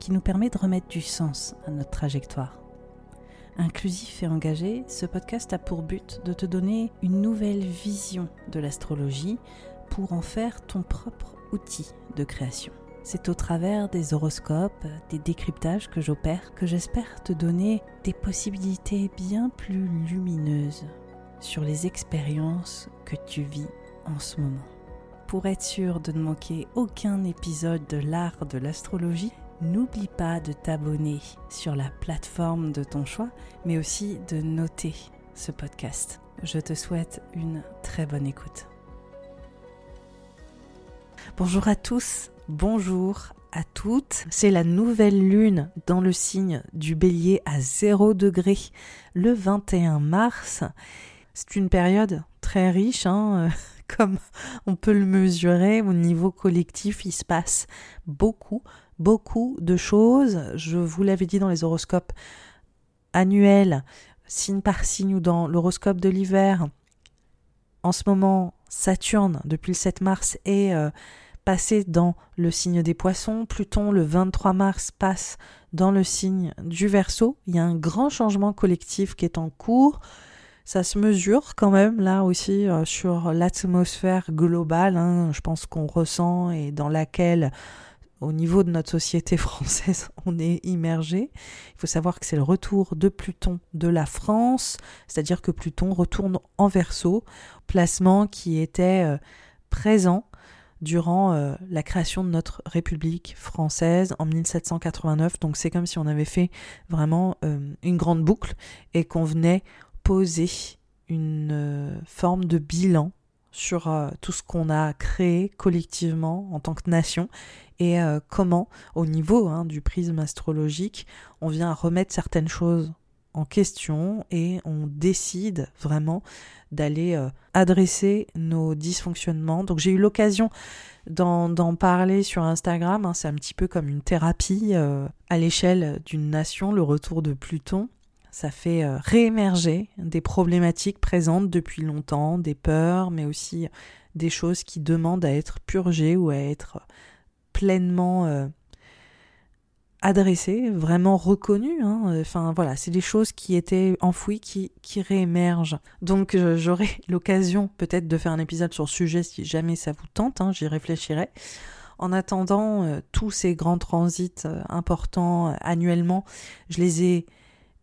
qui nous permet de remettre du sens à notre trajectoire. Inclusif et engagé, ce podcast a pour but de te donner une nouvelle vision de l'astrologie pour en faire ton propre outil de création. C'est au travers des horoscopes, des décryptages que j'opère que j'espère te donner des possibilités bien plus lumineuses sur les expériences que tu vis en ce moment. Pour être sûr de ne manquer aucun épisode de l'art de l'astrologie, n'oublie pas de t'abonner sur la plateforme de ton choix, mais aussi de noter ce podcast. Je te souhaite une très bonne écoute. Bonjour à tous, bonjour à toutes. C'est la nouvelle lune dans le signe du bélier à 0 degré le 21 mars. C'est une période très riche, hein, comme on peut le mesurer au niveau collectif, il se passe beaucoup, beaucoup de choses. Je vous l'avais dit dans les horoscopes annuels, signe par signe ou dans l'horoscope de l'hiver. En ce moment, Saturne, depuis le 7 mars, est euh, passé dans le signe des poissons. Pluton, le 23 mars, passe dans le signe du Verseau. Il y a un grand changement collectif qui est en cours. Ça se mesure quand même là aussi euh, sur l'atmosphère globale, hein, je pense qu'on ressent et dans laquelle au niveau de notre société française, on est immergé. Il faut savoir que c'est le retour de Pluton de la France, c'est-à-dire que Pluton retourne en verso, placement qui était euh, présent durant euh, la création de notre République française en 1789. Donc c'est comme si on avait fait vraiment euh, une grande boucle et qu'on venait poser une forme de bilan sur tout ce qu'on a créé collectivement en tant que nation et euh, comment, au niveau hein, du prisme astrologique, on vient remettre certaines choses en question et on décide vraiment d'aller euh, adresser nos dysfonctionnements. Donc j'ai eu l'occasion d'en parler sur Instagram, hein. c'est un petit peu comme une thérapie euh, à l'échelle d'une nation, le retour de Pluton. Ça fait réémerger des problématiques présentes depuis longtemps, des peurs, mais aussi des choses qui demandent à être purgées ou à être pleinement euh, adressé, vraiment reconnu. Hein. Enfin voilà, c'est des choses qui étaient enfouies qui, qui réémergent. Donc j'aurai l'occasion peut-être de faire un épisode sur le sujet si jamais ça vous tente, hein, j'y réfléchirai. En attendant, euh, tous ces grands transits euh, importants annuellement, je les ai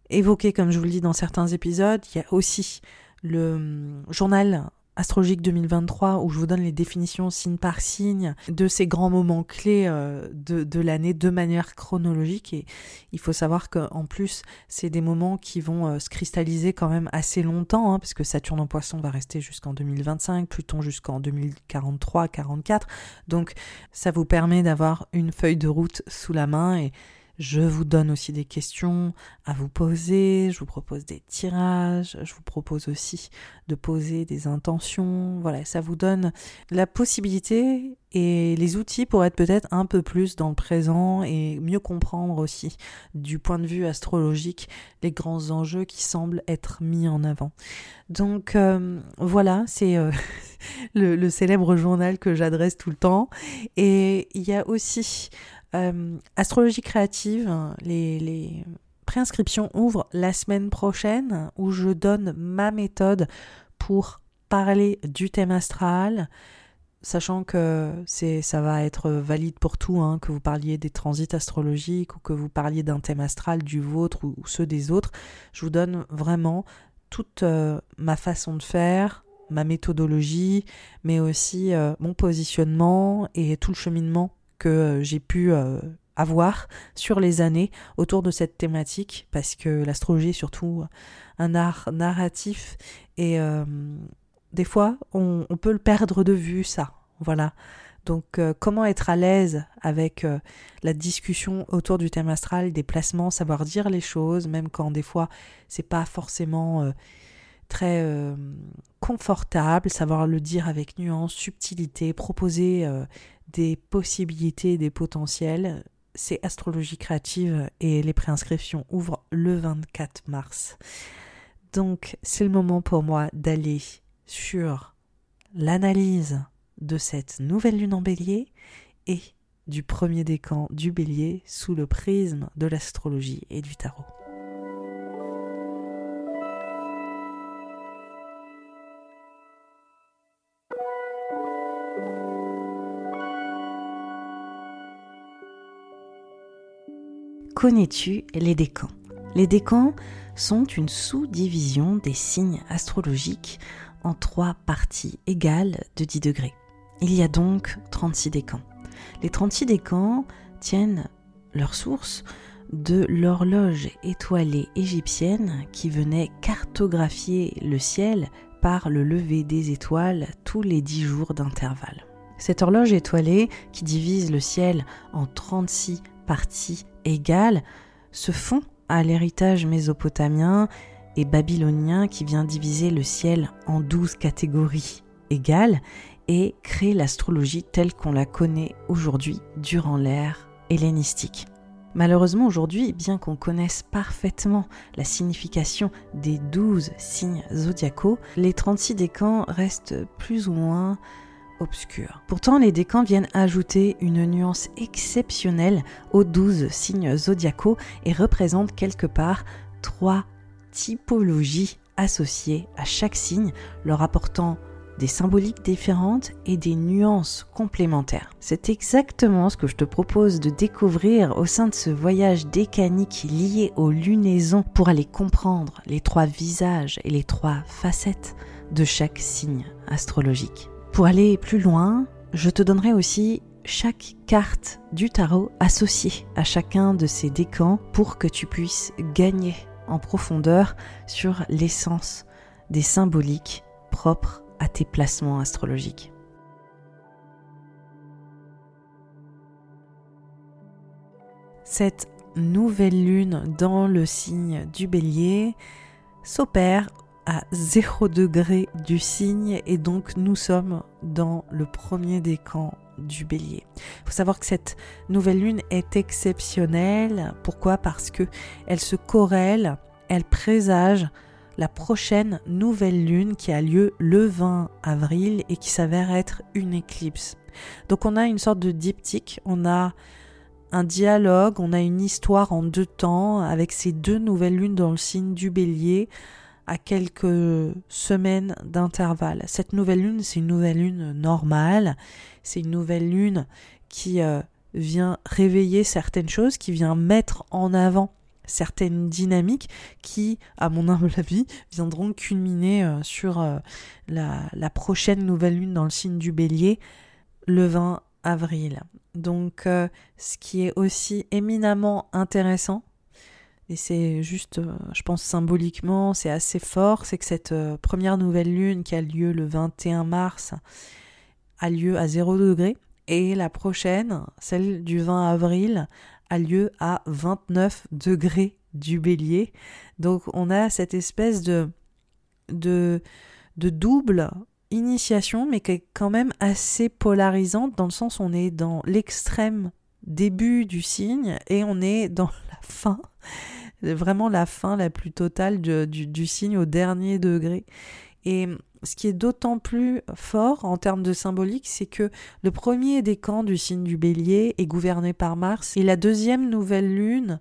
évoqués comme je vous le dis dans certains épisodes. Il y a aussi le hum, journal astrologique 2023 où je vous donne les définitions signe par signe de ces grands moments clés euh, de, l'année de manière chronologique et il faut savoir qu'en plus c'est des moments qui vont euh, se cristalliser quand même assez longtemps hein, parce Saturne en poisson va rester jusqu'en 2025, Pluton jusqu'en 2043-44 donc ça vous permet d'avoir une feuille de route sous la main et je vous donne aussi des questions à vous poser, je vous propose des tirages, je vous propose aussi de poser des intentions. Voilà, ça vous donne la possibilité et les outils pour être peut-être un peu plus dans le présent et mieux comprendre aussi du point de vue astrologique les grands enjeux qui semblent être mis en avant. Donc euh, voilà, c'est euh, le, le, célèbre journal que j'adresse tout le temps. Et il y a aussi euh, astrologie créative, les, préinscriptions ouvrent la semaine prochaine où je donne ma méthode pour parler du thème astral, sachant que c'est ça va être valide pour tout, hein, que vous parliez des transits astrologiques ou que vous parliez d'un thème astral du vôtre ou, ceux des autres. Je vous donne vraiment toute euh, ma façon de faire, ma méthodologie, mais aussi euh, mon positionnement et tout le cheminement que euh, j'ai pu euh, avoir sur les années autour de cette thématique parce que l'astrologie est surtout un art narratif et euh, des fois on, peut le perdre de vue ça. Voilà. Donc comment être à l'aise avec la discussion autour du thème astral, des placements, savoir dire les choses, même quand des fois c'est pas forcément très confortable, savoir le dire avec nuance, subtilité, proposer des possibilités, des potentiels. C'est Astrologie créative et les préinscriptions ouvrent le 24 mars. Donc c'est le moment pour moi d'aller sur l'analyse de cette nouvelle lune en bélier et du premier décan du bélier sous le prisme de l'astrologie et du tarot. Connais-tu les décans? Les décans sont une sous-division des signes astrologiques en trois parties égales de 10 degrés. Il y a donc 36 décans. Les 36 décans tiennent leur source de l'horloge étoilée égyptienne qui venait cartographier le ciel par le lever des étoiles tous les 10 jours d'intervalle. Cette horloge étoilée qui divise le ciel en 36 parties égales se font à l'héritage mésopotamien et babylonien qui vient diviser le ciel en douze catégories égales et créer l'astrologie telle qu'on la connaît aujourd'hui durant l'ère hellénistique. Malheureusement aujourd'hui, bien qu'on connaisse parfaitement la signification des douze signes zodiacaux, les 36 décans restent plus ou moins Pourtant, les décans viennent ajouter une nuance exceptionnelle aux douze signes zodiacaux et représentent quelque part trois typologies associées à chaque signe, leur apportant des symboliques différentes et des nuances complémentaires. C'est exactement ce que je te propose de découvrir au sein de ce voyage décanique lié aux lunaisons pour aller comprendre les trois visages et les trois facettes de chaque signe astrologique. Pour aller plus loin, je te donnerai aussi chaque carte du tarot associée à chacun de ces décans pour que tu puisses gagner en profondeur sur l'essence des symboliques propres à tes placements astrologiques. Cette nouvelle lune dans le signe du bélier s'opère à 0 degré du signe et donc nous sommes dans le premier décan du bélier. Il faut savoir que cette nouvelle lune est exceptionnelle. Pourquoi? Parce que elle se corrèle, elle présage la prochaine nouvelle lune qui a lieu le 20 avril et qui s'avère être une éclipse. Donc on a une sorte de diptyque, on a un dialogue, on a une histoire en deux temps avec ces deux nouvelles lunes dans le signe du bélier à quelques semaines d'intervalle. Cette nouvelle lune, c'est une nouvelle lune normale, c'est une nouvelle lune qui euh, vient réveiller certaines choses, qui vient mettre en avant certaines dynamiques qui, à mon humble avis, viendront culminer euh, sur euh, la, la, prochaine nouvelle lune dans le signe du bélier, le 20 avril. Donc, ce qui est aussi éminemment intéressant, et c'est juste, euh, je pense symboliquement, c'est assez fort, c'est que cette euh, première nouvelle lune qui a lieu le 21 mars a lieu à 0 degré et la prochaine, celle du 20 avril, a lieu à 29 degrés du bélier. Donc on a cette espèce de, de, de double initiation, mais qui est quand même assez polarisante dans le sens où on est dans l'extrême début du signe et on est dans la fin vraiment la fin la plus totale du, signe au dernier degré. Et ce qui est d'autant plus fort en termes de symbolique, c'est que le premier décan du signe du bélier est gouverné par Mars et la deuxième nouvelle lune,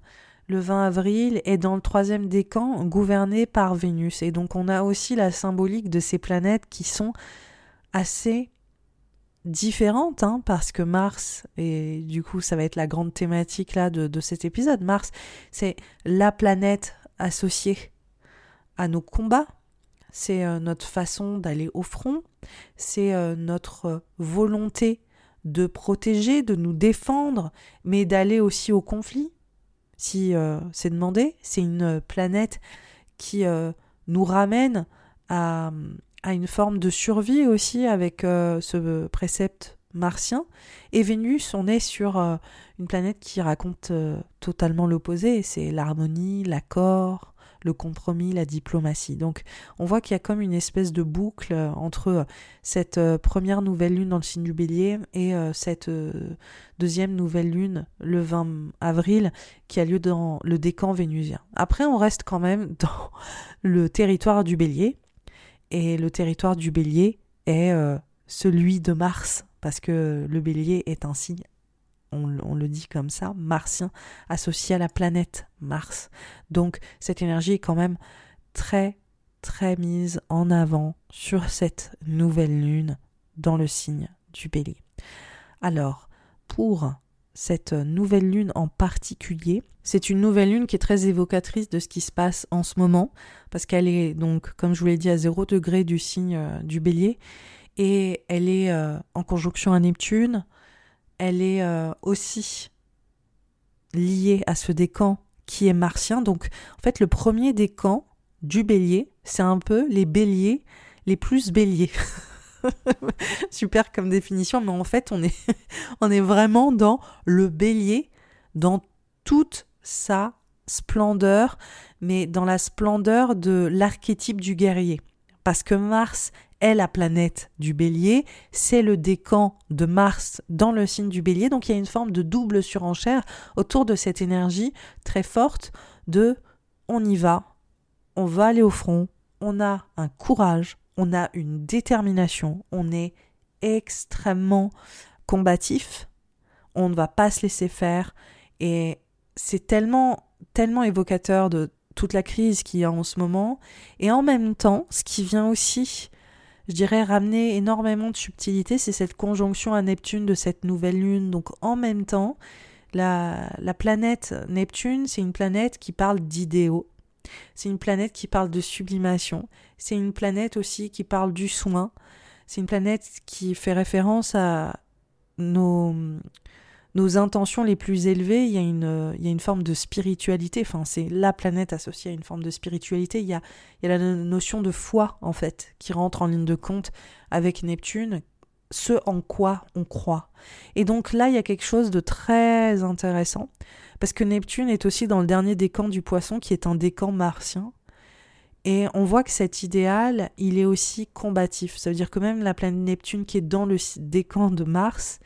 le 20 avril, est dans le troisième décan gouverné par Vénus. Et donc on a aussi la symbolique de ces planètes qui sont assez différente, hein, parce que Mars, et du coup ça va être la grande thématique là de, cet épisode, Mars, c'est la planète associée à nos combats, c'est euh, notre façon d'aller au front, c'est euh, notre volonté de protéger, de nous défendre, mais d'aller aussi au conflit, si euh, c'est demandé, c'est une planète qui nous ramène à, à une forme de survie aussi avec euh, ce précepte martien. Et Vénus, on est sur euh, une planète qui raconte euh, totalement l'opposé. C'est l'harmonie, l'accord, le compromis, la diplomatie. Donc on voit qu'il y a comme une espèce de boucle entre cette première nouvelle lune dans le signe du bélier et cette deuxième nouvelle lune le 20 avril qui a lieu dans le décan vénusien. Après on reste quand même dans le territoire du bélier et le territoire du bélier est celui de Mars parce que le bélier est un signe, on, le dit comme ça, martien, associé à la planète Mars. Donc cette énergie est quand même très très mise en avant sur cette nouvelle lune dans le signe du bélier. Alors, pour cette nouvelle lune en particulier, c'est une nouvelle lune qui est très évocatrice de ce qui se passe en ce moment, parce qu'elle est donc, comme je vous l'ai dit, à zéro degré du signe euh, du bélier, et elle est euh, en conjonction à Neptune. Elle est euh, aussi liée à ce décan qui est martien. Donc, en fait, le premier décan du bélier, c'est un peu les béliers les plus béliers. Super comme définition, mais en fait, on est, on est vraiment dans le bélier, dans toute sa splendeur, mais dans la splendeur de l'archétype du guerrier. Parce que Mars est la planète du bélier, c'est le décan de Mars dans le signe du bélier, donc il y a une forme de double surenchère autour de cette énergie très forte de on y va, on va aller au front, on a un courage, on a une détermination, on est extrêmement combatif, on ne va pas se laisser faire et c'est tellement tellement évocateur de toute la crise qu'il y a en ce moment et en même temps ce qui vient aussi je dirais, ramener énormément de subtilité, c'est cette conjonction à Neptune de cette nouvelle lune. Donc en même temps, la, la planète Neptune, c'est une planète qui parle d'idéaux. C'est une planète qui parle de sublimation. C'est une planète aussi qui parle du soin. C'est une planète qui fait référence à nos, nos intentions les plus élevées, il y a une, forme de spiritualité, enfin c'est la planète associée à une forme de spiritualité, il y, a, il y a la notion de foi en fait qui rentre en ligne de compte avec Neptune, ce en quoi on croit. Et donc là, il y a quelque chose de très intéressant, parce que Neptune est aussi dans le dernier décan du poisson, qui est un décan martien. Et on voit que cet idéal, il est aussi combatif. Ça veut dire que même la planète Neptune qui est dans le décan de Mars,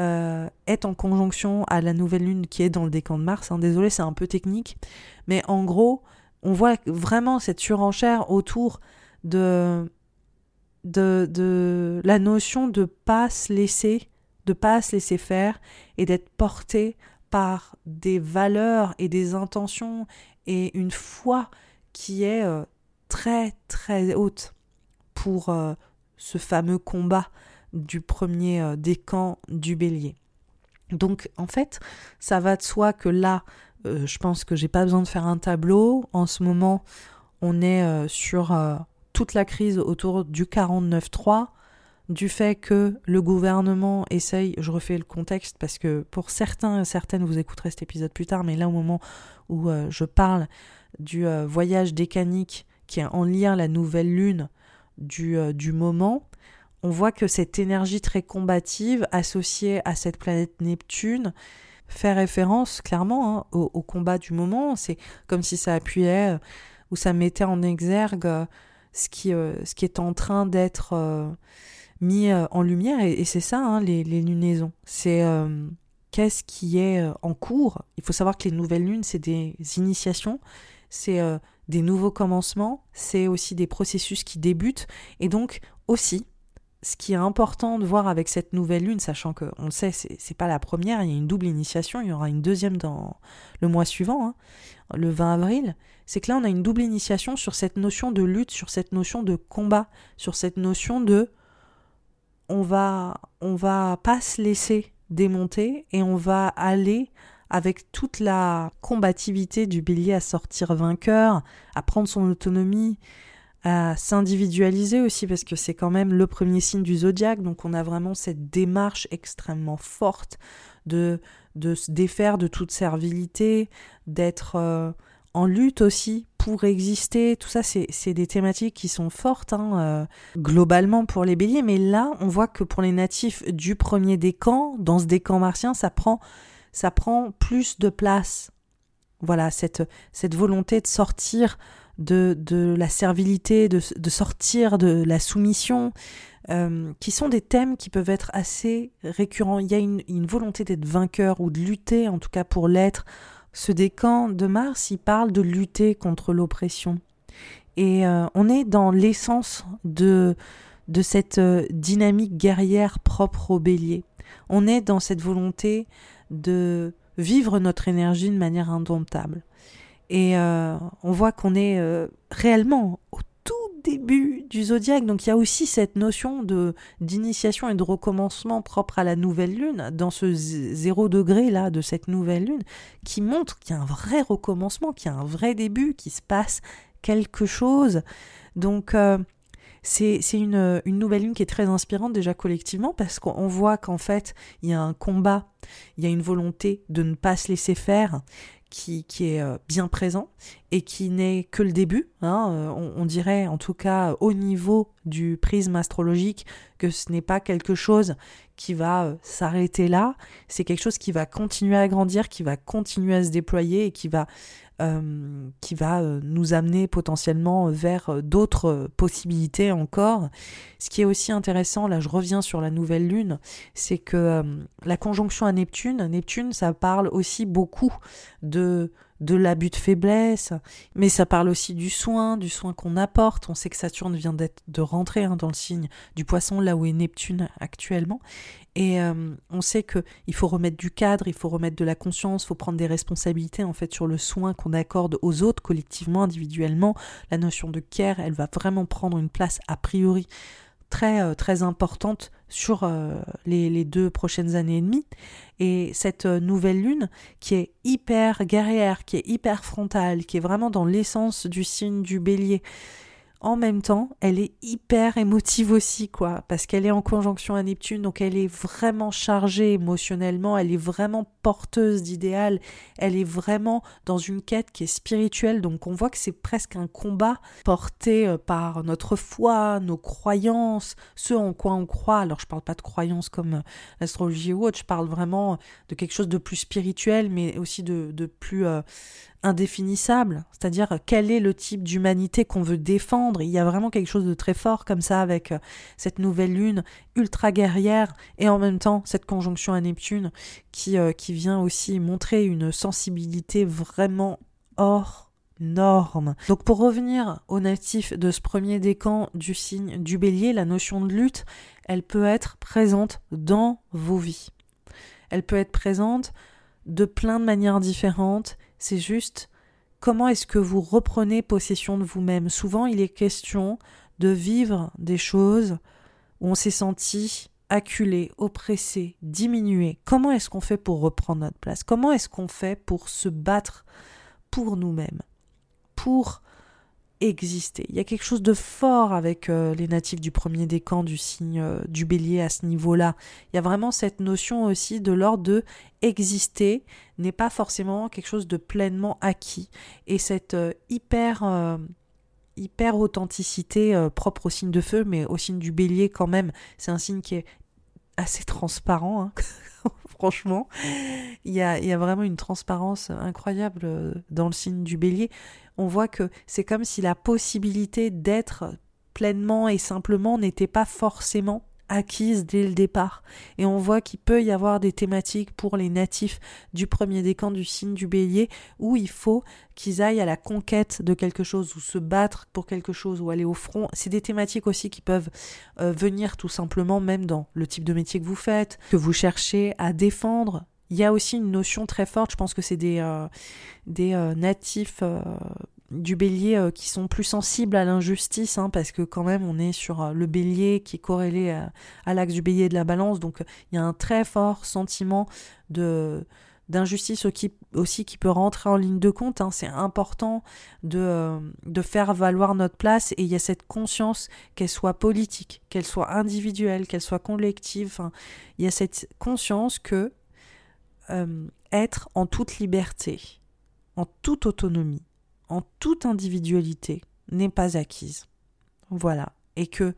euh, est en conjonction à la nouvelle lune qui est dans le décan de Mars. Hein. Désolé, c'est un peu technique, mais en gros, on voit vraiment cette surenchère autour de, de, de la notion de pas se laisser, de pas se laisser faire et d'être porté par des valeurs et des intentions et une foi qui est euh, très très haute pour euh, ce fameux combat du premier euh, décan du bélier. Donc en fait, ça va de soi que là, je pense que j'ai pas besoin de faire un tableau. En ce moment, on est sur toute la crise autour du 49-3, du fait que le gouvernement essaye, je refais le contexte parce que pour certains et certaines, vous écouterez cet épisode plus tard, mais là au moment où je parle du voyage décanique qui est en lien la nouvelle lune du, du moment, on voit que cette énergie très combative associée à cette planète Neptune fait référence clairement hein, au, combat du moment. C'est comme si ça appuyait euh, ou ça mettait en exergue euh, euh, ce qui est en train d'être mis en lumière. Et, c'est ça, hein, les, lunaisons. C'est qu'est-ce qui est en cours? Il faut savoir que les nouvelles lunes, c'est des initiations, c'est des nouveaux commencements, c'est aussi des processus qui débutent. Et donc aussi, ce qui est important de voir avec cette nouvelle lune, sachant que on le sait, c'est pas la première, il y a une double initiation, il y aura une deuxième dans le mois suivant, hein, le 20 avril, c'est que là on a une double initiation sur cette notion de lutte, sur cette notion de combat, sur cette notion de on va on va pas se laisser démonter et on va aller avec toute la combativité du bélier à sortir vainqueur, à prendre son autonomie, à s'individualiser aussi parce que c'est quand même le premier signe du zodiaque. Donc on a vraiment cette démarche extrêmement forte de de se défaire de toute servilité d'être euh, en lutte aussi pour exister, tout ça, c'est des thématiques qui sont fortes hein, euh, globalement pour les béliers, mais là, on voit que pour les natifs du premier décan, dans ce décan martien, ça prend, ça prend plus de place. Voilà, cette, cette volonté de sortir de, de la servilité, de, de, sortir de la soumission, euh, qui sont des thèmes qui peuvent être assez récurrents. Il y a une, une volonté d'être vainqueur ou de lutter, en tout cas pour l'être, ce décan de Mars, il parle de lutter contre l'oppression. Et euh, on est dans l'essence de, de cette euh, dynamique guerrière propre au bélier. On est dans cette volonté de vivre notre énergie de manière indomptable. Et euh, on voit qu'on est réellement au début du zodiaque. Donc il y a aussi cette notion de d'initiation et de recommencement propre à la nouvelle lune dans ce zéro degré là de cette nouvelle lune qui montre qu'il y a un vrai recommencement, qu'il y a un vrai début, qu'il se passe quelque chose. Donc euh, c'est une, une, nouvelle lune qui est très inspirante déjà collectivement parce qu'on voit qu'en fait il y a un combat, il y a une volonté de ne pas se laisser faire, qui, est euh, bien présent et qui n'est que le début. Hein, euh, on, dirait en tout cas au niveau du prisme astrologique que ce n'est pas quelque chose qui va euh, s'arrêter là, c'est quelque chose qui va continuer à grandir, qui va continuer à se déployer et qui va euh, qui va euh, nous amener potentiellement vers euh, d'autres possibilités encore. Ce qui est aussi intéressant, là je reviens sur la nouvelle lune, c'est que la conjonction à Neptune, Neptune ça parle aussi beaucoup de de l'abus de faiblesse, mais ça parle aussi du soin, du soin qu'on apporte. On sait que Saturne vient d'être de rentrer hein, dans le signe du Poisson, là où est Neptune actuellement, et euh, on sait que il faut remettre du cadre, il faut remettre de la conscience, il faut prendre des responsabilités en fait sur le soin qu'on accorde aux autres collectivement, individuellement. La notion de care, elle va vraiment prendre une place a priori très euh, très importante sur euh, les, les, deux prochaines années et demie. Et cette nouvelle lune qui est hyper guerrière, qui est hyper frontale, qui est vraiment dans l'essence du signe du bélier, en même temps, elle est hyper émotive aussi, quoi, parce qu'elle est en conjonction à Neptune, donc elle est vraiment chargée émotionnellement, elle est vraiment porteuse d'idéal, elle est vraiment dans une quête qui est spirituelle, donc on voit que c'est presque un combat porté euh, par notre foi, nos croyances, ce en quoi on croit. Alors je parle pas de croyances comme euh, l'astrologie ou autre, je parle vraiment de quelque chose de plus spirituel, mais aussi de, de plus euh, indéfinissable, c'est-à-dire quel est le type d'humanité qu'on veut défendre? Il y a vraiment quelque chose de très fort comme ça avec euh, cette nouvelle lune ultra guerrière et en même temps cette conjonction à Neptune qui, euh, qui vient aussi montrer une sensibilité vraiment hors norme. Donc pour revenir au natif de ce premier décan du signe du bélier, la notion de lutte, elle peut être présente dans vos vies. Elle peut être présente de plein de manières différentes c'est juste comment est-ce que vous reprenez possession de vous-même? Souvent, il est question de vivre des choses où on s'est senti acculé, oppressé, diminué. Comment est-ce qu'on fait pour reprendre notre place? Comment est-ce qu'on fait pour se battre pour nous-mêmes? Pour exister. Il y a quelque chose de fort avec euh, les natifs du premier décan du signe euh, du bélier à ce niveau-là. Il y a vraiment cette notion aussi de l'ordre de exister n'est pas forcément quelque chose de pleinement acquis. Et cette euh, hyper hyper authenticité propre au signe de feu, mais au signe du bélier quand même, c'est un signe qui est assez transparent. Hein. Franchement, il y, a, il y a vraiment une transparence incroyable dans le signe du bélier on voit que c'est comme si la possibilité d'être pleinement et simplement n'était pas forcément acquise dès le départ. Et on voit qu'il peut y avoir des thématiques pour les natifs du premier décan du signe du bélier où il faut qu'ils aillent à la conquête de quelque chose ou se battre pour quelque chose ou aller au front. C'est des thématiques aussi qui peuvent euh, venir tout simplement même dans le type de métier que vous faites, que vous cherchez à défendre, il y a aussi une notion très forte, je pense que c'est des, euh, des euh, natifs euh, du bélier qui sont plus sensibles à l'injustice, hein, parce que quand même on est sur le bélier qui est corrélé à, l'axe du bélier de la balance, donc il y a un très fort sentiment de d'injustice aussi qui peut rentrer en ligne de compte. Hein. C'est important de, de faire valoir notre place et il y a cette conscience qu'elle soit politique, qu'elle soit individuelle, qu'elle soit collective. il y a cette conscience que euh, être en toute liberté, en toute autonomie, en toute individualité n'est pas acquise. Voilà. Et que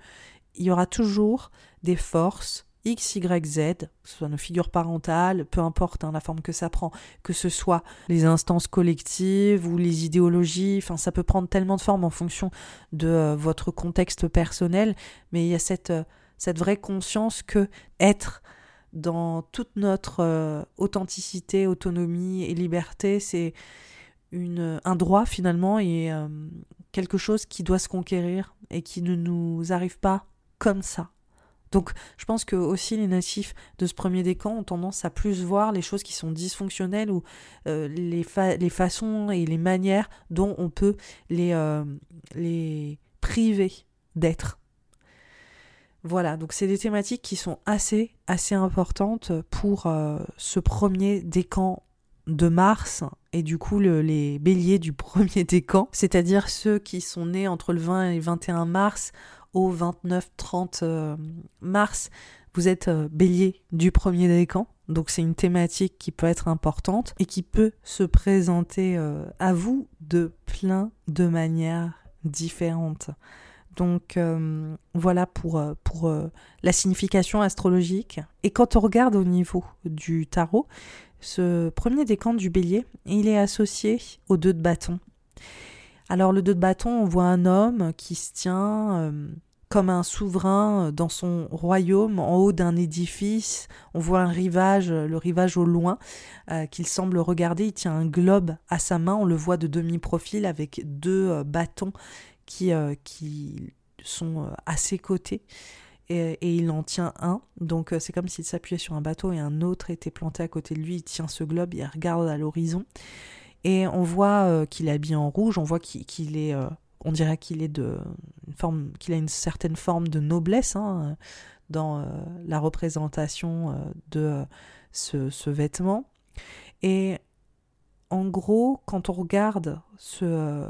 il y aura toujours des forces X, Y, Z, que ce soit nos figures parentales, peu importe hein, la forme que ça prend, que ce soit les instances collectives ou les idéologies, enfin ça peut prendre tellement de formes en fonction de euh, votre contexte personnel, mais il y a cette, euh, cette vraie conscience que être dans toute notre euh, authenticité, autonomie et liberté, c'est une, un droit finalement et quelque chose qui doit se conquérir et qui ne nous arrive pas comme ça. Donc je pense que aussi les natifs de ce premier décan ont tendance à plus voir les choses qui sont dysfonctionnelles ou euh, les, les, façons et les manières dont on peut les, euh, les priver d'être. Voilà, donc c'est des thématiques qui sont assez, assez importantes pour euh, ce premier décan de Mars et du coup les béliers du premier décan, c'est-à-dire ceux qui sont nés entre le 20 et le 21 mars au 29-30 euh, mars, vous êtes euh, bélier du premier décan. Donc c'est une thématique qui peut être importante et qui peut se présenter euh, à vous de plein de manières différentes. Donc voilà pour, pour la signification astrologique. Et quand on regarde au niveau du tarot, ce premier décan du bélier, il est associé aux deux de bâton. Alors le deux de bâton, on voit un homme qui se tient euh, comme un souverain dans son royaume, en haut d'un édifice. On voit un rivage, le rivage au loin, euh, qu'il semble regarder. Il tient un globe à sa main. On le voit de demi-profil avec deux euh, bâtons qui, qui sont à ses côtés. Et, il en tient un. Donc c'est comme s'il s'appuyait sur un bateau et un autre était planté à côté de lui. Il tient ce globe, il regarde à l'horizon. Et on voit euh, qu'il est habillé en rouge, on voit qu'il est, euh, on dirait qu'il est de une forme, qu'il a une certaine forme de noblesse hein, dans euh, la représentation de ce, vêtement. Et en gros, quand on regarde ce,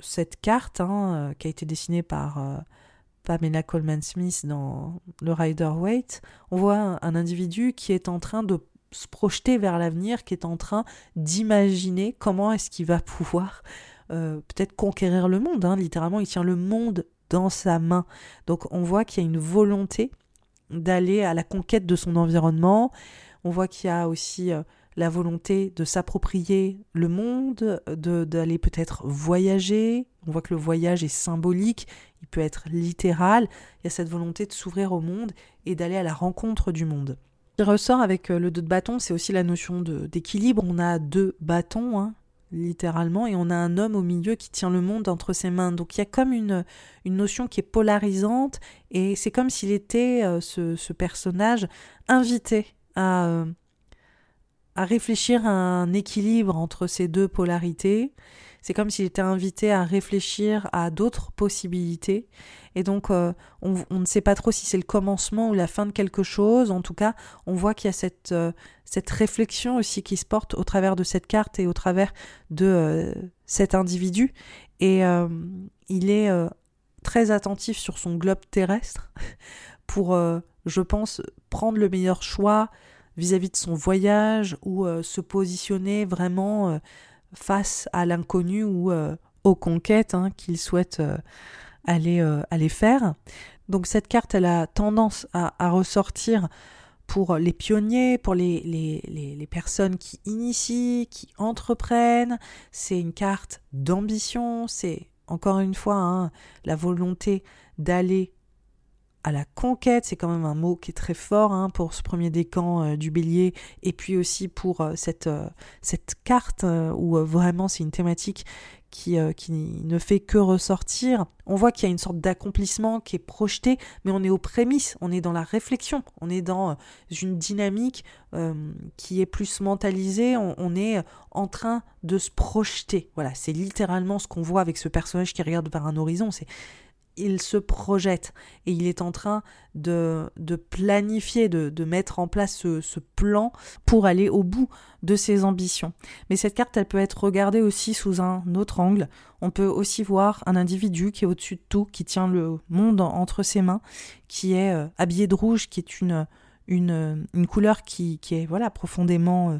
cette carte hein, qui a été dessinée par Pamela Coleman Smith dans le Rider Waite, on voit un individu qui est en train de se projeter vers l'avenir, qui est en train d'imaginer comment est-ce qu'il va pouvoir euh, peut-être conquérir le monde. Hein. Littéralement, il tient le monde dans sa main. Donc on voit qu'il y a une volonté d'aller à la conquête de son environnement. On voit qu'il y a aussi euh, la volonté de s'approprier le monde, d'aller peut-être voyager. On voit que le voyage est symbolique, il peut être littéral. Il y a cette volonté de s'ouvrir au monde et d'aller à la rencontre du monde qui ressort avec euh, le deux de bâton, c'est aussi la notion d'équilibre. On a deux bâtons, hein, littéralement, et on a un homme au milieu qui tient le monde entre ses mains. Donc il y a comme une, une notion qui est polarisante, et c'est comme s'il était, euh, ce, personnage, invité à, euh, à réfléchir à un équilibre entre ces deux polarités. C'est comme s'il était invité à réfléchir à d'autres possibilités. Et donc, euh, on, ne sait pas trop si c'est le commencement ou la fin de quelque chose. En tout cas, on voit qu'il y a cette, euh, cette réflexion aussi qui se porte au travers de cette carte et au travers de euh, cet individu. Et il est très attentif sur son globe terrestre pour, je pense, prendre le meilleur choix vis-à-vis de son voyage ou se positionner vraiment face à l'inconnu ou aux conquêtes hein, qu'il souhaite aller, euh, faire. Donc cette carte, elle a tendance à, ressortir pour les pionniers, pour les, personnes qui initient, qui entreprennent. C'est une carte d'ambition, c'est encore une fois hein, la volonté d'aller à la conquête, c'est quand même un mot qui est très fort hein, pour ce premier décan euh, du bélier, et puis aussi pour euh, cette, cette carte où vraiment c'est une thématique qui, euh, qui ne fait que ressortir. On voit qu'il y a une sorte d'accomplissement qui est projeté, mais on est aux prémices, on est dans la réflexion, on est dans euh, une dynamique euh, qui est plus mentalisée, on, est en train de se projeter. Voilà, c'est littéralement ce qu'on voit avec ce personnage qui regarde vers un horizon, c'est il se projette et il est en train de, de planifier, de, mettre en place ce, plan pour aller au bout de ses ambitions. Mais cette carte, elle peut être regardée aussi sous un autre angle. On peut aussi voir un individu qui est au-dessus de tout, qui tient le monde entre ses mains, qui est euh, habillé de rouge, qui est une, une, couleur qui, est voilà profondément... Euh,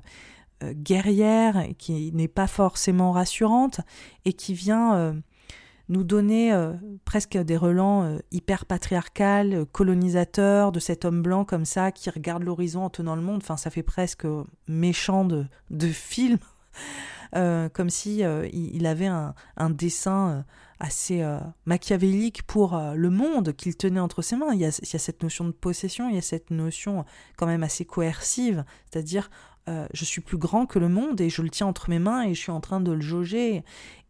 guerrière, qui n'est pas forcément rassurante, et qui vient nous donner presque des relents hyper patriarcal, colonisateurs, de cet homme blanc comme ça, qui regarde l'horizon en tenant le monde. Enfin, ça fait presque méchant de, de film. comme si il avait un, un dessin assez euh, machiavélique pour euh, le monde qu'il tenait entre ses mains. Il y, a, cette notion de possession, il y a cette notion quand même assez coercive, c'est-à-dire euh, je suis plus grand que le monde et je le tiens entre mes mains et je suis en train de le jauger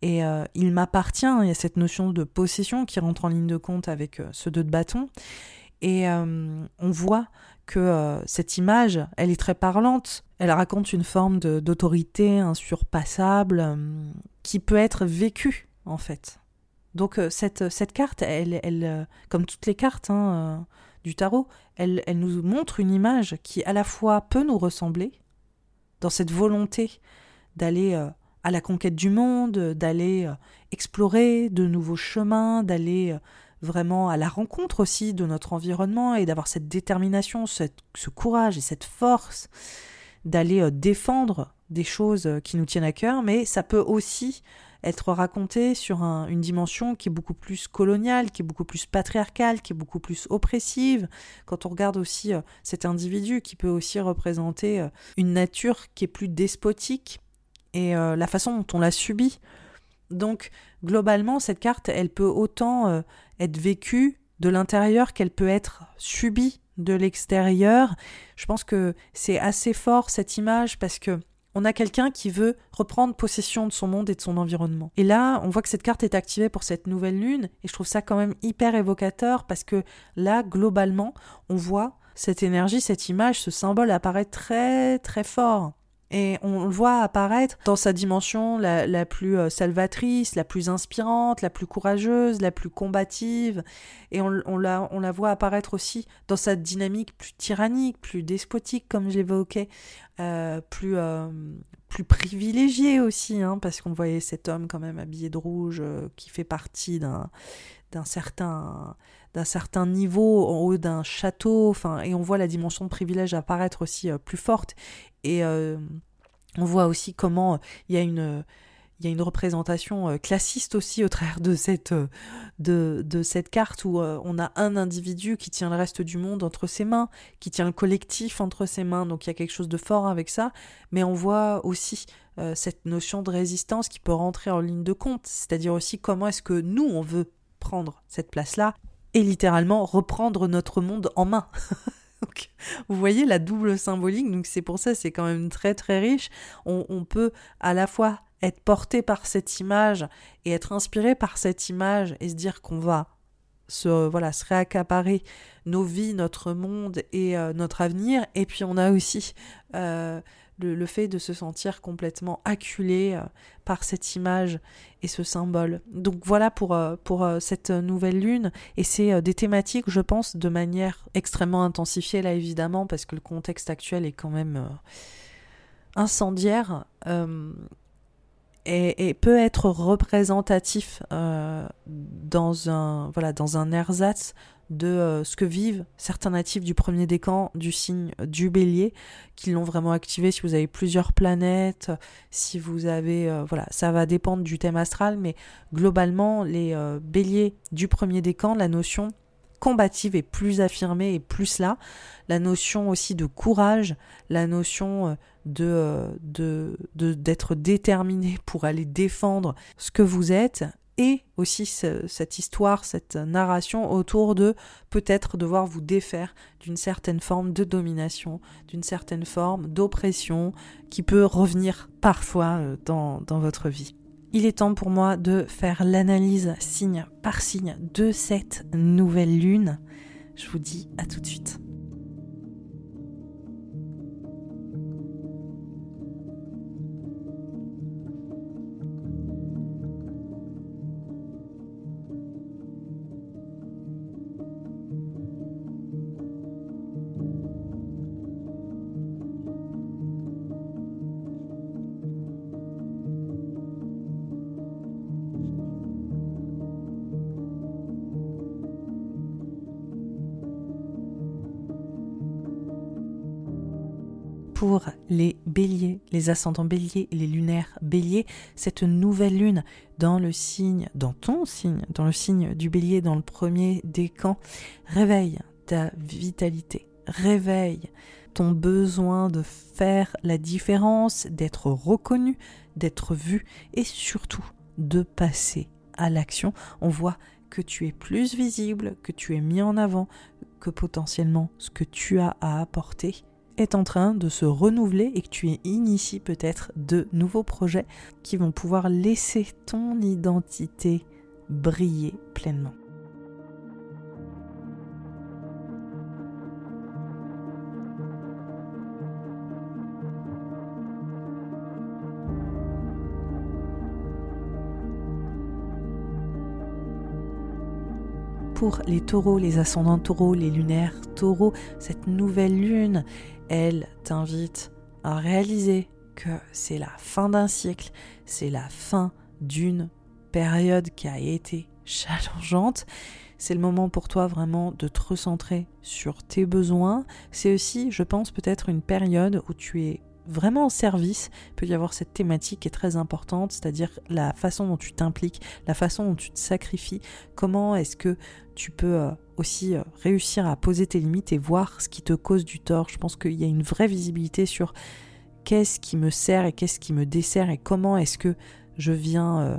et il m'appartient. Il y a cette notion de possession qui rentre en ligne de compte avec ce deux de bâton et on voit que cette image, elle est très parlante. Elle raconte une forme d'autorité insurpassable qui peut être vécue en fait. Donc euh, cette, cette carte, elle, elle, euh, comme toutes les cartes hein, euh, du tarot, elle, elle nous montre une image qui à la fois peut nous ressembler, dans cette volonté d'aller à la conquête du monde, d'aller explorer de nouveaux chemins, d'aller vraiment à la rencontre aussi de notre environnement et d'avoir cette détermination, ce courage et cette force d'aller défendre des choses qui nous tiennent à cœur, mais ça peut aussi être raconté sur une dimension qui est beaucoup plus coloniale, qui est beaucoup plus patriarcale, qui est beaucoup plus oppressive. Quand on regarde aussi euh, cet individu qui peut aussi représenter euh, une nature qui est plus despotique et euh, la façon dont on l'a subie. Donc globalement, cette carte, elle peut autant être vécue de l'intérieur qu'elle peut être subie de l'extérieur. Je pense que c'est assez fort cette image parce que on a quelqu'un qui veut reprendre possession de son monde et de son environnement. Et là, on voit que cette carte est activée pour cette nouvelle lune, et je trouve ça quand même hyper évocateur parce que là, globalement, on voit cette énergie, cette image, ce symbole apparaître très très fort. Et on le voit apparaître dans sa dimension la, plus euh, salvatrice, la plus inspirante, la plus courageuse, la plus combative. Et on, la, on la voit apparaître aussi dans sa dynamique plus tyrannique, plus despotique, comme j'évoquais, euh, plus, euh, plus privilégiée aussi, hein, parce qu'on voyait cet homme quand même habillé de rouge qui fait partie d'un certain d'un certain niveau en haut d'un château enfin et on voit la dimension de privilège apparaître aussi plus forte. Et euh, on voit aussi comment euh, il y a une représentation euh, classiste aussi au travers de cette, de, de cette carte où on a un individu qui tient le reste du monde entre ses mains, qui tient le collectif entre ses mains, donc il y a quelque chose de fort avec ça, mais on voit aussi cette notion de résistance qui peut rentrer en ligne de compte, c'est-à-dire aussi comment est-ce que nous, on veut prendre cette place-là et littéralement reprendre notre monde en main. vous voyez la double symbolique, donc c'est pour ça c'est quand même très très riche. On, peut à la fois être porté par cette image et être inspiré par cette image et se dire qu'on va se voilà se réaccaparer nos vies, notre monde et euh, notre avenir. Et puis on a aussi euh, le, fait de se sentir complètement acculé euh, par cette image et ce symbole. Donc voilà pour, euh, pour euh, cette nouvelle lune. Et c'est des thématiques, je pense, de manière extrêmement intensifiée, là évidemment, parce que le contexte actuel est quand même incendiaire. Et, peut être représentatif dans un voilà dans un ersatz de euh, ce que vivent certains natifs du premier décan du signe du bélier, qui l'ont vraiment activé si vous avez plusieurs planètes, si vous avez... Euh, voilà, ça va dépendre du thème astral, mais globalement, les euh, béliers du premier décan, la notion combative est plus affirmée et plus là. La notion aussi de courage, la notion de d'être déterminé pour aller défendre ce que vous êtes et aussi cette histoire, cette narration autour de peut-être devoir vous défaire d'une certaine forme de domination, d'une certaine forme d'oppression qui peut revenir parfois euh, dans, dans votre vie. Il est temps pour moi de faire l'analyse signe par signe de cette nouvelle lune. Je vous dis à tout de suite. Les béliers, les ascendants béliers les lunaires béliers, cette nouvelle lune dans le signe, dans ton signe, dans le signe du bélier, dans le premier décan, réveille ta vitalité, réveille ton besoin de faire la différence, d'être reconnu, d'être vu et surtout de passer à l'action. On voit que tu es plus visible, que tu es mis en avant, que potentiellement ce que tu as à apporter est en train de se renouveler et que tu inities peut-être de nouveaux projets qui vont pouvoir laisser ton identité briller pleinement. Les taureaux, les ascendants taureaux, les lunaires taureaux, cette nouvelle lune, elle t'invite à réaliser que c'est la fin d'un cycle, c'est la fin d'une période qui a été challengeante. C'est le moment pour toi vraiment de te recentrer sur tes besoins. C'est aussi, je pense, peut-être une période où tu es vraiment en service, il peut y avoir cette thématique qui est très importante, c'est-à-dire la façon dont tu t'impliques, la façon dont tu te sacrifies, comment est-ce que tu peux euh, aussi euh, réussir à poser tes limites et voir ce qui te cause du tort? Je pense qu'il y a une vraie visibilité sur qu'est-ce qui me sert et qu'est-ce qui me dessert et comment est-ce que je viens euh,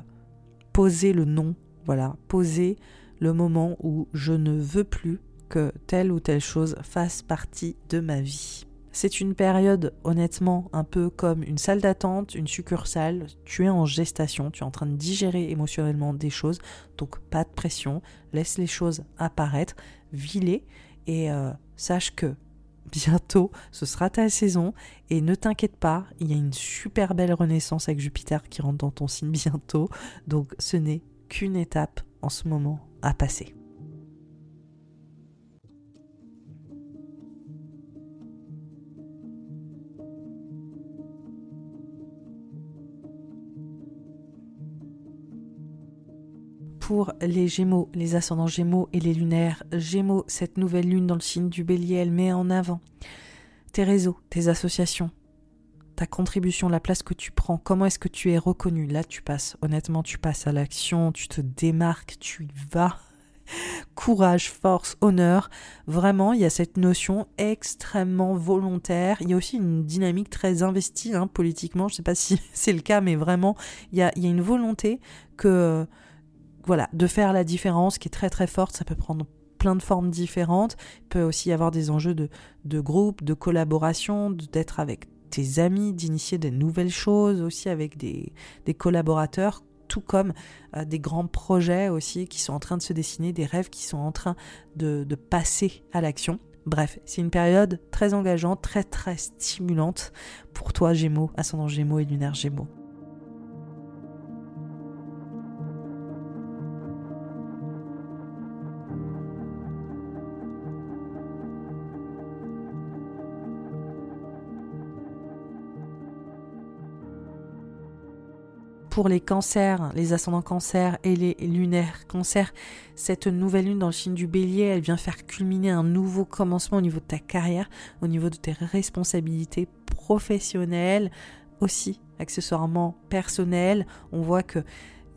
poser le non, voilà, poser le moment où je ne veux plus que telle ou telle chose fasse partie de ma vie. C'est une période honnêtement un peu comme une salle d'attente, une succursale. Tu es en gestation, tu es en train de digérer émotionnellement des choses, donc pas de pression, laisse les choses apparaître, vis-les et euh, sache que bientôt ce sera ta saison et ne t'inquiète pas, il y a une super belle renaissance avec Jupiter qui rentre dans ton signe bientôt, donc ce n'est qu'une étape en ce moment à passer. Pour les Gémeaux, les ascendants Gémeaux et les lunaires Gémeaux, cette nouvelle lune dans le signe du Bélier, elle met en avant tes réseaux, tes associations, ta contribution, la place que tu prends, comment est-ce que tu es reconnu? Là, tu passes, honnêtement, tu passes à l'action, tu te démarques, tu y vas. Courage, force, honneur. Vraiment, il y a cette notion extrêmement volontaire. Il y a aussi une dynamique très investie hein, politiquement. Je ne sais pas si c'est le cas, mais vraiment, il y a, il y a une volonté que voilà, de faire la différence qui est très très forte. Ça peut prendre plein de formes différentes. Il peut aussi y avoir des enjeux de, groupe, de collaboration, d'être avec tes amis, d'initier des nouvelles choses aussi avec des, des collaborateurs, tout comme euh, des grands projets aussi qui sont en train de se dessiner, des rêves qui sont en train de, de passer à l'action. Bref, c'est une période très engageante, très très stimulante pour toi Gémeaux, ascendant Gémeaux et lunaire Gémeaux. Pour les cancers, les ascendants cancers et les lunaires cancers, cette nouvelle lune dans le signe du bélier, elle vient faire culminer un nouveau commencement au niveau de ta carrière, au niveau de tes responsabilités professionnelles, aussi accessoirement personnelles. On voit que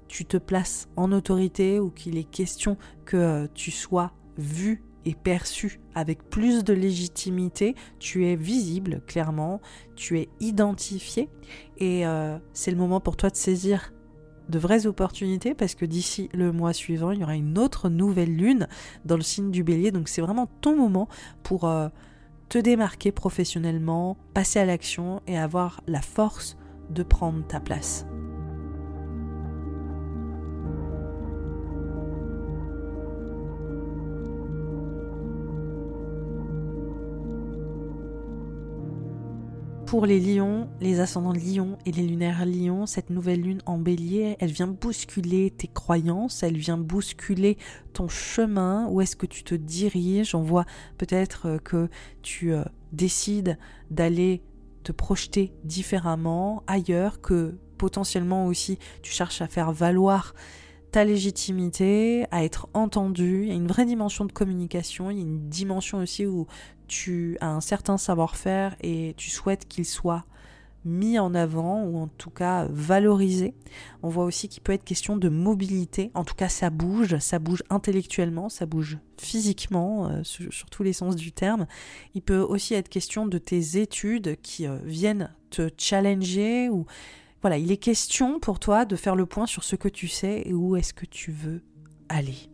tu te places en autorité ou qu'il est question que tu sois vu perçu avec plus de légitimité, tu es visible clairement, tu es identifié et euh, c'est le moment pour toi de saisir de vraies opportunités parce que d'ici le mois suivant, il y aura une autre nouvelle lune dans le signe du bélier. Donc c'est vraiment ton moment pour euh, te démarquer professionnellement, passer à l'action et avoir la force de prendre ta place. Pour les lions, les ascendants de lion et les lunaires lions, cette nouvelle lune en bélier, elle vient bousculer tes croyances, elle vient bousculer ton chemin, où est-ce que tu te diriges? On voit peut-être euh, que tu euh, décides d'aller te projeter différemment ailleurs, que potentiellement aussi tu cherches à faire valoir ta légitimité, à être entendu. Il y a une vraie dimension de communication, il y a une dimension aussi où tu as un certain savoir-faire et tu souhaites qu'il soit mis en avant ou en tout cas valorisé. On voit aussi qu'il peut être question de mobilité. En tout cas, ça bouge, ça bouge intellectuellement, ça bouge physiquement, euh, sur, tous les sens du terme. Il peut aussi être question de tes études qui euh, viennent te challenger ou voilà, il est question pour toi de faire le point sur ce que tu sais et où est-ce que tu veux aller.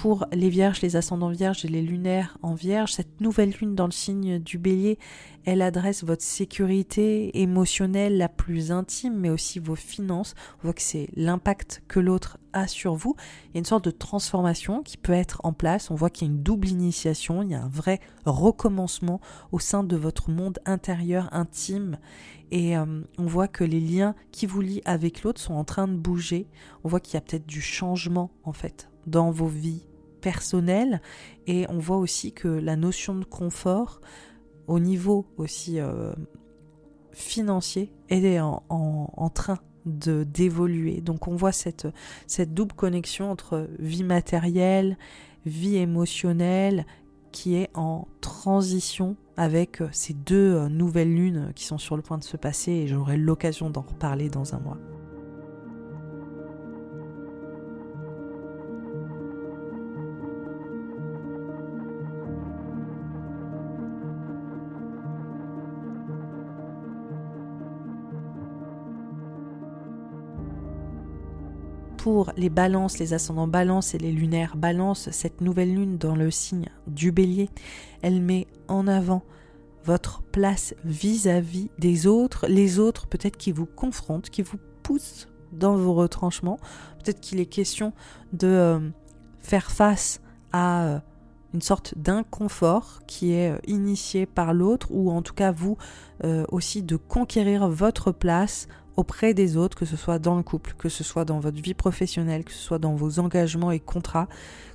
Pour les vierges, les ascendants vierges et les lunaires en vierge, cette nouvelle lune dans le signe du bélier, elle adresse votre sécurité émotionnelle la plus intime, mais aussi vos finances. On voit que c'est l'impact que l'autre a sur vous. Il y a une sorte de transformation qui peut être en place. On voit qu'il y a une double initiation, il y a un vrai recommencement au sein de votre monde intérieur intime. Et euh, on voit que les liens qui vous lient avec l'autre sont en train de bouger. On voit qu'il y a peut-être du changement en fait dans vos vies personnelles et on voit aussi que la notion de confort au niveau aussi euh, financier est en, train de d'évoluer. Donc on voit cette, cette double connexion entre vie matérielle, vie émotionnelle qui est en transition avec ces deux euh, nouvelles lunes qui sont sur le point de se passer et j'aurai l'occasion d'en reparler dans un mois. Pour les balances, les ascendants balance et les lunaires balance, cette nouvelle lune dans le signe du bélier, elle met en avant votre place vis-à-vis des autres, les autres peut-être qui vous confrontent, qui vous poussent dans vos retranchements, peut-être qu'il est question de euh, faire face à euh, une sorte d'inconfort qui est euh, initié par l'autre, ou en tout cas vous aussi de conquérir votre place auprès des autres, que ce soit dans le couple, que ce soit dans votre vie professionnelle, que ce soit dans vos engagements et contrats.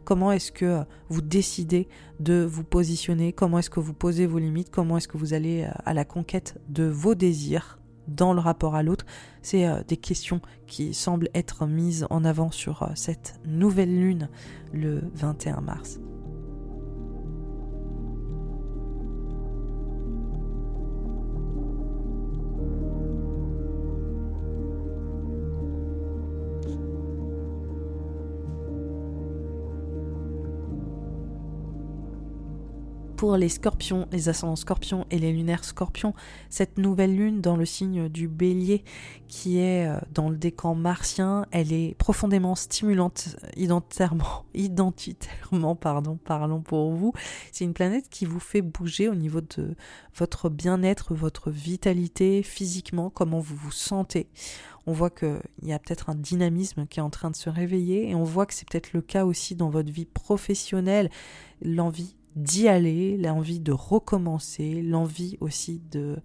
Comment est-ce que vous décidez de vous positionner? Comment est-ce que vous posez vos limites? Comment est-ce que vous allez euh, à la conquête de vos désirs dans le rapport à l'autre? C'est euh, des questions qui semblent être mises en avant sur euh, cette nouvelle lune le 21 mars. Les scorpions, les ascendants scorpions et les lunaires scorpions, cette nouvelle lune dans le signe du bélier qui est euh, dans le décan martien, elle est profondément stimulante identitairement, identitairement pardon, parlons pour vous. C'est une planète qui vous fait bouger au niveau de votre bien-être, votre vitalité physiquement, comment vous vous sentez. On voit qu'il y a peut-être un dynamisme qui est en train de se réveiller et on voit que c'est peut-être le cas aussi dans votre vie professionnelle, l'envie d'y aller, l'envie de recommencer, l'envie aussi de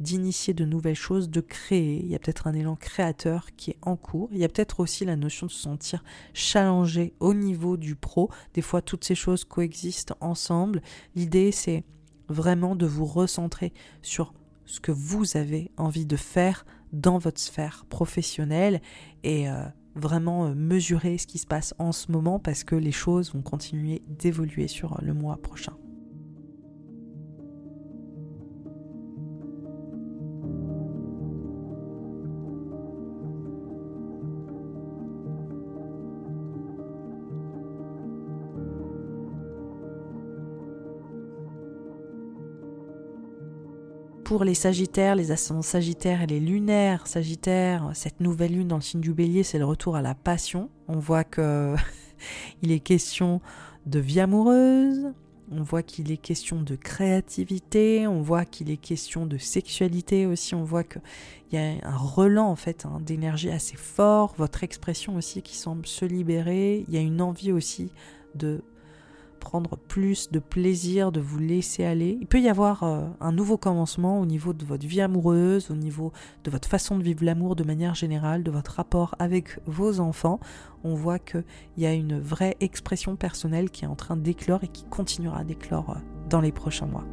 d'initier de nouvelles choses, de créer. Il y a peut-être un élan créateur qui est en cours. Il y a peut-être aussi la notion de se sentir challengé au niveau du pro. Des fois, toutes ces choses coexistent ensemble. L'idée, c'est vraiment de vous recentrer sur ce que vous avez envie de faire dans votre sphère professionnelle et euh, vraiment euh, mesurer ce qui se passe en ce moment parce que les choses vont continuer d'évoluer sur le mois prochain. Pour les Sagittaires, les ascendants Sagittaires et les lunaires Sagittaires, cette nouvelle lune dans le signe du Bélier, c'est le retour à la passion. On voit que il est question de vie amoureuse, on voit qu'il est question de créativité, on voit qu'il est question de sexualité aussi, on voit qu'il y a un relan en fait hein, d'énergie assez fort, votre expression aussi qui semble se libérer, il y a une envie aussi de prendre plus de plaisir, de vous laisser aller. Il peut y avoir euh, un nouveau commencement au niveau de votre vie amoureuse, au niveau de votre façon de vivre l'amour de manière générale, de votre rapport avec vos enfants. On voit qu'il y a une vraie expression personnelle qui est en train d'éclore et qui continuera d'éclore euh, dans les prochains mois.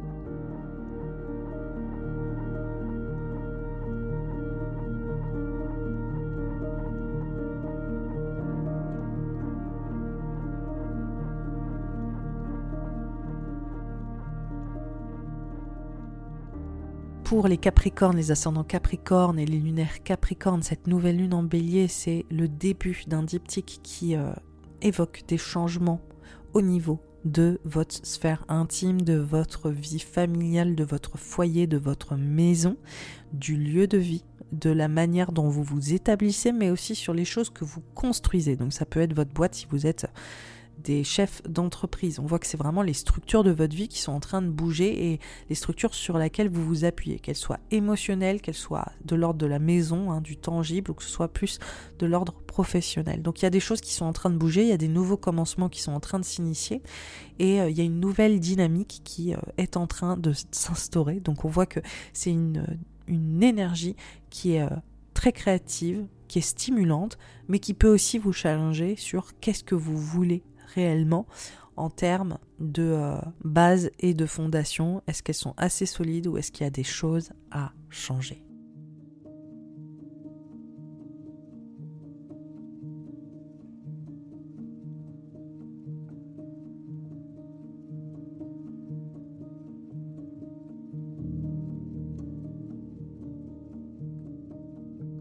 Pour les Capricornes, les ascendants Capricornes et les lunaires Capricornes, cette nouvelle lune en bélier, c'est le début d'un diptyque qui euh, évoque des changements au niveau de votre sphère intime, de votre vie familiale, de votre foyer, de votre maison, du lieu de vie, de la manière dont vous vous établissez, mais aussi sur les choses que vous construisez. Donc ça peut être votre boîte si vous êtes des chefs d'entreprise. On voit que c'est vraiment les structures de votre vie qui sont en train de bouger et les structures sur lesquelles vous vous appuyez, qu'elles soient émotionnelles, qu'elles soient de l'ordre de la maison, hein, du tangible, ou que ce soit plus de l'ordre professionnel. Donc il y a des choses qui sont en train de bouger, il y a des nouveaux commencements qui sont en train de s'initier et euh, il y a une nouvelle dynamique qui euh, est en train de s'instaurer. Donc on voit que c'est une, une énergie qui est... Euh, très créative, qui est stimulante, mais qui peut aussi vous challenger sur qu'est-ce que vous voulez réellement en termes de euh, base et de fondation? Est-ce qu'elles sont assez solides ou est-ce qu'il y a des choses à changer?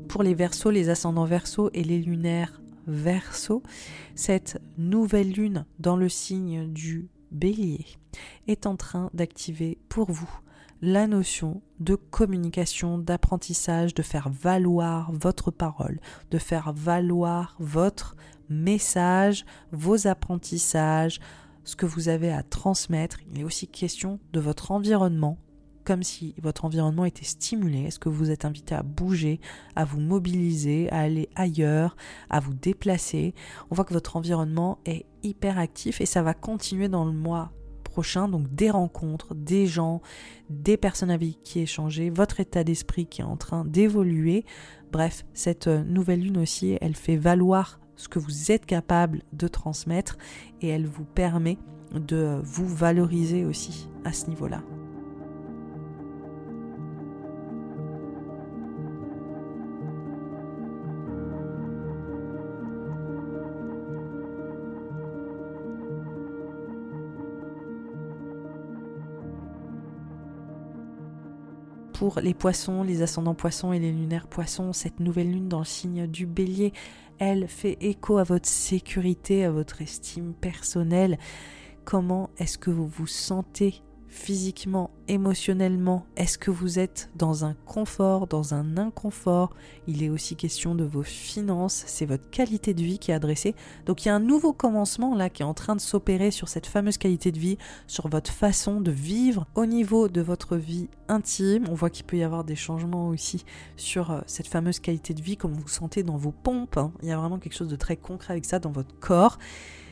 Pour les versos, les ascendants versos et les lunaires Verseau, cette nouvelle lune dans le signe du bélier est en train d'activer pour vous la notion de communication, d'apprentissage, de faire valoir votre parole, de faire valoir votre message, vos apprentissages, ce que vous avez à transmettre. Il est aussi question de votre environnement, comme si votre environnement était stimulé Est-ce que vous êtes invité à bouger, à vous mobiliser, à aller ailleurs, à vous déplacer? On voit que votre environnement est hyper actif et ça va continuer dans le mois prochain, donc des rencontres, des gens, des personnes avec qui échanger, votre état d'esprit qui est en train d'évoluer. Bref, cette nouvelle lune aussi, elle fait valoir ce que vous êtes capable de transmettre et elle vous permet de vous valoriser aussi à ce niveau-là. Pour les poissons, les ascendants poissons et les lunaires poissons, cette nouvelle lune dans le signe du bélier, elle fait écho à votre sécurité, à votre estime personnelle. Comment est-ce que vous vous sentez physiquement, émotionnellement Est-ce que vous êtes dans un confort, dans un inconfort? Il est aussi question de vos finances, c'est votre qualité de vie qui est adressée. Donc il y a un nouveau commencement là qui est en train de s'opérer sur cette fameuse qualité de vie, sur votre façon de vivre au niveau de votre vie intime. On voit qu'il peut y avoir des changements aussi sur euh, cette fameuse qualité de vie, comme vous vous sentez dans vos pompes. Hein. Il y a vraiment quelque chose de très concret avec ça dans votre corps.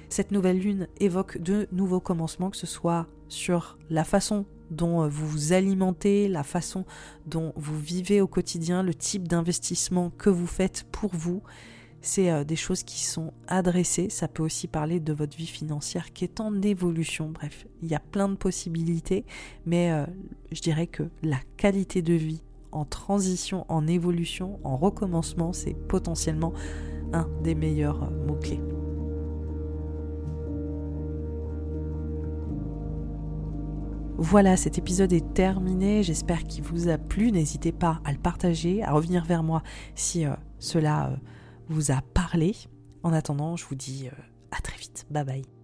Cette nouvelle lune évoque de nouveaux commencements, que ce soit sur la façon dont euh, vous vous alimentez, la façon dont vous vivez au quotidien, le type d'investissement que vous faites pour vous. C'est euh, des choses qui sont adressées. Ça peut aussi parler de votre vie financière qui est en évolution. Bref, il y a plein de possibilités, mais euh, je dirais que la qualité de vie en transition, en évolution, en recommencement, c'est potentiellement un des meilleurs mots-clés. Voilà, cet épisode est terminé. J'espère qu'il vous a plu. N'hésitez pas à le partager, à revenir vers moi si euh, cela euh, vous a parlé. En attendant, je vous dis euh, à très vite. Bye bye.